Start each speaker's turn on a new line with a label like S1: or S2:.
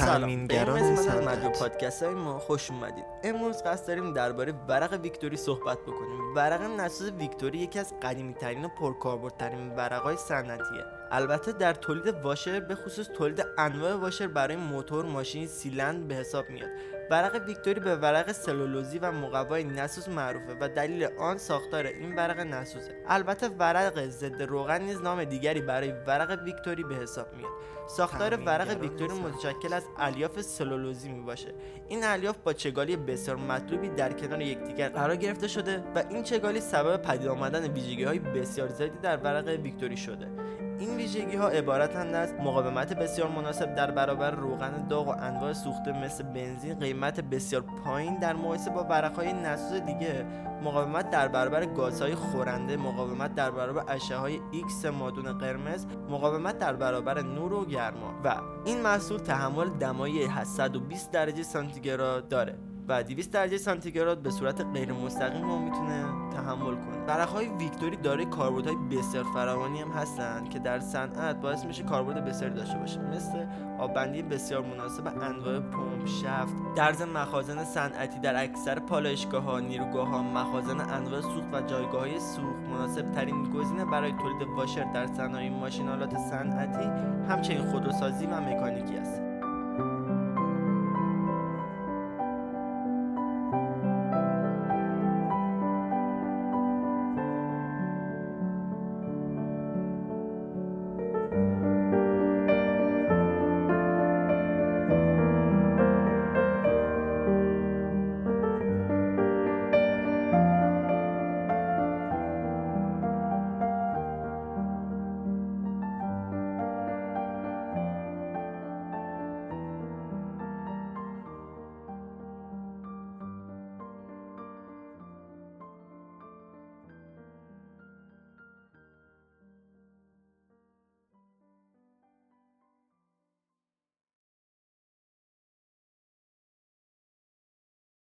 S1: تامینگران
S2: از
S1: صنعت
S2: پادکست های ما خوش اومدید. امروز قصد داریم درباره ورق ویکتوری صحبت بکنیم. ورق نسوز ویکتوری یکی از قدیمی ترین و پرکاربردترین ورق های صنعتیه. البته در تولید واشر به خصوص تولید انواع واشر برای موتور ماشین سیلند به حساب میاد. ورق ویکتوری به ورق سلولوزی و مقوای نسوز معروفه و دلیل آن ساختار این ورق نسوزه. البته ورق ضد روغن نیز نام دیگری برای ورق ویکتوری به حساب میاد. ساختار ورق ویکتوری متشکل از الیاف سلولوزی می باشه این الیاف با چگالی بسیار مطلوبی در کنار یکدیگر قرار گرفته شده و این چگالی سبب پدید آمدن ویژگی های بسیار زیادی در ورق ویکتوری شده. این ویژگی ها عبارتند از مقاومت بسیار مناسب در برابر روغن داغ و انواع سوخته مثل بنزین قیمت بسیار پایین در مقایسه با های نسوز دیگه. مقاومت در برابر گازهای خورنده مقاومت در برابر اشعه های X مادون قرمز مقاومت در برابر نور و گرما. و این محصول تحمل دمایی 120 درجه سانتیگراد داره. و 200 درجه سانتیگراد به صورت غیر مستقیم ما می‌تونه تحمل کنه. های ویکتوری دارای کاربردهای بسیار فراوانی هم هستند که در صنعت باعث میشه کاربرد بسیاری داشته باشه. مثل آببندی بسیار مناسب انواع پمپ شفت. درز مخازن صنعتی در اکثر پالایشگاه ها نیروگاه ها مخازن انواع سوخت و جایگاه های سوخت مناسب ترین گزینه برای تولید واشر در صنایع ماشینالات صنعتی همچنین خودروسازی و مکانیکی است.